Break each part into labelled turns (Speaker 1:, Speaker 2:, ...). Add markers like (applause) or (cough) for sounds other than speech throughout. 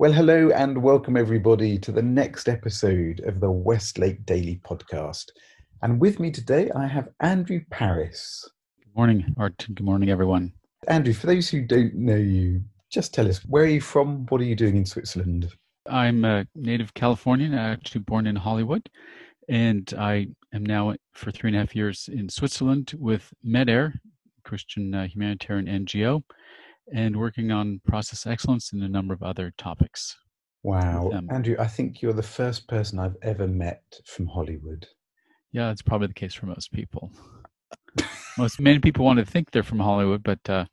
Speaker 1: Well, hello and welcome everybody to the next episode of the Westlake Daily Podcast. And with me today, I have Andrew Paris.
Speaker 2: Good morning, or good morning, everyone.
Speaker 1: Andrew, for those who don't know you, just tell us where are you from? What are you doing in Switzerland?
Speaker 2: I'm a native Californian, actually born in Hollywood, and I am now for three and a half years in Switzerland with MEDAIR, Christian uh, humanitarian NGO, and working on process excellence and a number of other topics.
Speaker 1: Wow. Andrew, I think you're the first person I've ever met from Hollywood.
Speaker 2: Yeah, that's probably the case for most people. most many people want to think they're from Hollywood, but uh,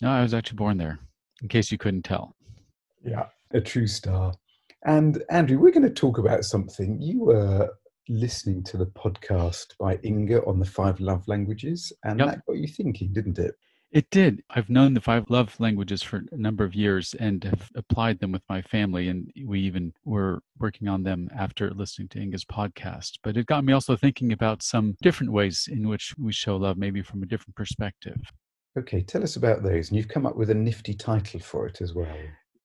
Speaker 2: no, I was actually born there. In case you couldn't tell.
Speaker 1: Yeah, a true star. And Andrew, we're going to talk about something. You were listening to the podcast by Inga on the five love languages, and yep. that got you thinking, didn't it?
Speaker 2: It did. I've known the five love languages for a number of years and have applied them with my family. And we even were working on them after listening to Inga's podcast. But it got me also thinking about some different ways in which we show love, maybe from a different perspective.
Speaker 1: Okay, tell us about those. And you've come up with a nifty title for it as well.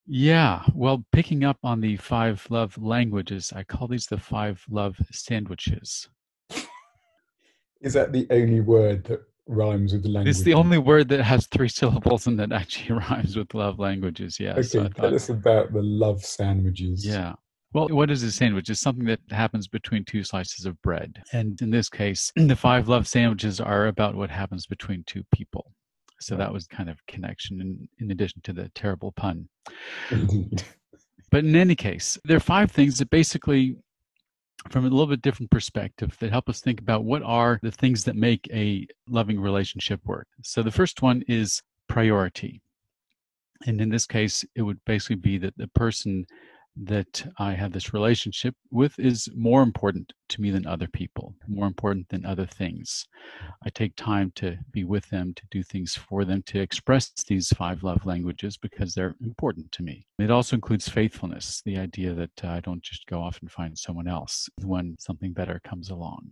Speaker 2: Yeah, well, picking up on the five love languages, I call these the five love sandwiches. (laughs)
Speaker 1: Is that the only word that rhymes with the language?
Speaker 2: It's the only word that has three syllables and that actually (laughs) rhymes with love languages. Yeah.
Speaker 1: Okay, so tell thought, us about the love sandwiches.
Speaker 2: Yeah. Well, what is a sandwich? It's something that happens between two slices of bread. And in this case, (clears throat) the five love sandwiches are about what happens between two people. So that was kind of connection in, in addition to the terrible pun. Indeed. (laughs) But in any case, there are five things that basically, from a little bit different perspective, that help us think about what are the things that make a loving relationship work. So the first one is priority. And in this case, it would basically be that the person that I have this relationship with is more important to me than other people, more important than other things. I take time to be with them, to do things for them, to express these five love languages because they're important to me. It also includes faithfulness, the idea that uh, I don't just go off and find someone else when something better comes along.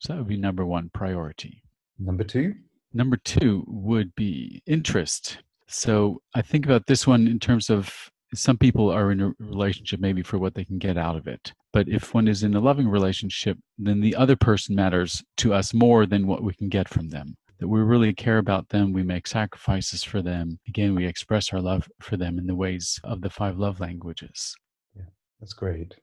Speaker 2: So that would be number one priority.
Speaker 1: Number two?
Speaker 2: Number two would be interest. So I think about this one in terms of some people are in a relationship maybe for what they can get out of it. But if one is in a loving relationship, then the other person matters to us more than what we can get from them. That we really care about them, we make sacrifices for them. Again, we express our love for them in the ways of the five love languages.
Speaker 1: Yeah, that's great.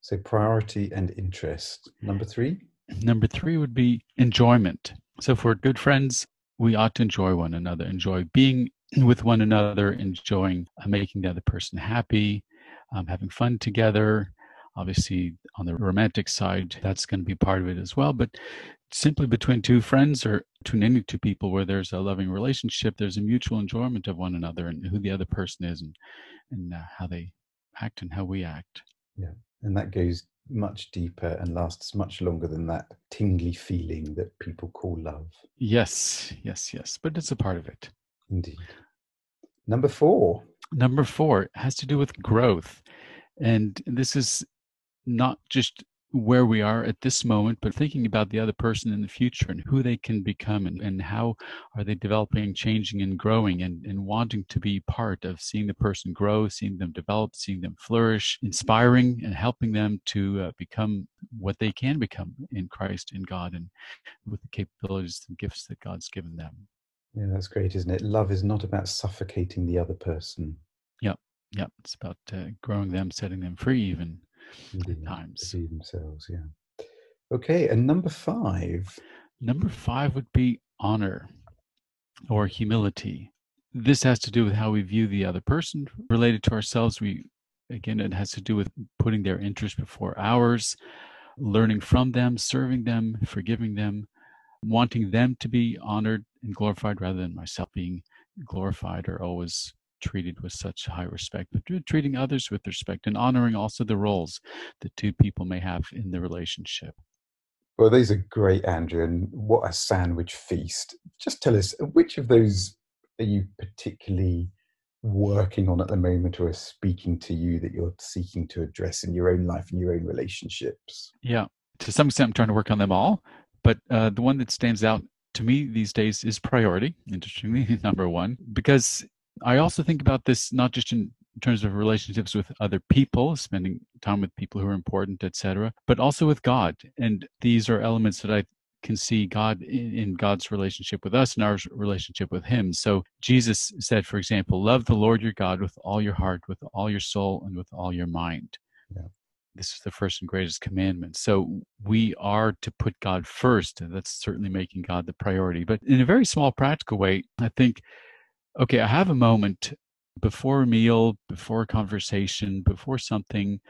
Speaker 1: So, priority and interest. Number three?
Speaker 2: Number three would be enjoyment. So, if we're good friends, we ought to enjoy one another, enjoy being with one another, enjoying uh, making the other person happy, um, having fun together. Obviously, on the romantic side, that's going to be part of it as well. But simply between two friends or between any two people where there's a loving relationship, there's a mutual enjoyment of one another and who the other person is and, and uh, how they act and how we act.
Speaker 1: Yeah. And that goes much deeper and lasts much longer than that tingly feeling that people call love.
Speaker 2: Yes, yes, yes. But it's a part of it.
Speaker 1: Indeed. Number four.
Speaker 2: Number four has to do with growth. And this is not just where we are at this moment, but thinking about the other person in the future and who they can become and, and how are they developing, changing, and growing and, and wanting to be part of seeing the person grow, seeing them develop, seeing them flourish, inspiring and helping them to uh, become what they can become in Christ, in God, and with the capabilities and gifts that God's given them.
Speaker 1: Yeah, that's great, isn't it? Love is not about suffocating the other person.
Speaker 2: Yep, yep. It's about uh, growing them, setting them free, even Indeed, times.
Speaker 1: See themselves, yeah. Okay, and number five.
Speaker 2: Number five would be honor or humility. This has to do with how we view the other person related to ourselves. We again, it has to do with putting their interest before ours, learning from them, serving them, forgiving them, wanting them to be honored and glorified rather than myself being glorified or always treated with such high respect, but treating others with respect and honoring also the roles that two people may have in the relationship.
Speaker 1: Well, these are great, Andrew, and what a sandwich feast. Just tell us, which of those are you particularly working on at the moment or are speaking to you that you're seeking to address in your own life and your own relationships?
Speaker 2: Yeah, to some extent, I'm trying to work on them all. But uh, the one that stands out to me these days is priority, interestingly, (laughs) number one, because I also think about this not just in terms of relationships with other people, spending time with people who are important, etc., but also with God. And these are elements that I can see God in, in, God's relationship with us and our relationship with Him. So Jesus said, for example, love the Lord your God with all your heart, with all your soul, and with all your mind. Yeah. This is the first and greatest commandment. So we are to put God first. And that's certainly making God the priority. But in a very small, practical way, I think, okay, I have a moment before a meal, before a conversation, before something.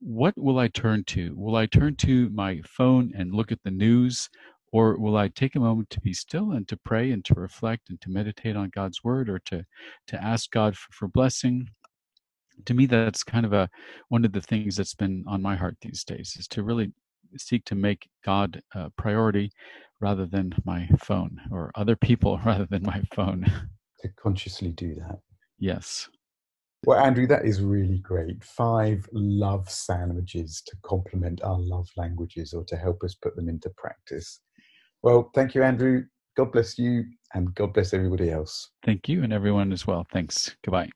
Speaker 2: What will I turn to? Will I turn to my phone and look at the news? Or will I take a moment to be still and to pray and to reflect and to meditate on God's word or to, to ask God for, for blessing? To me, that's kind of a one of the things that's been on my heart these days is to really seek to make God a priority rather than my phone or other people (laughs) rather than my phone.
Speaker 1: To consciously do that.
Speaker 2: Yes.
Speaker 1: Well, Andrew, that is really great. Five love sandwiches to complement our love languages or to help us put them into practice. Well, thank you, Andrew. God bless you and God bless everybody else.
Speaker 2: Thank you and everyone as well. Thanks. Goodbye.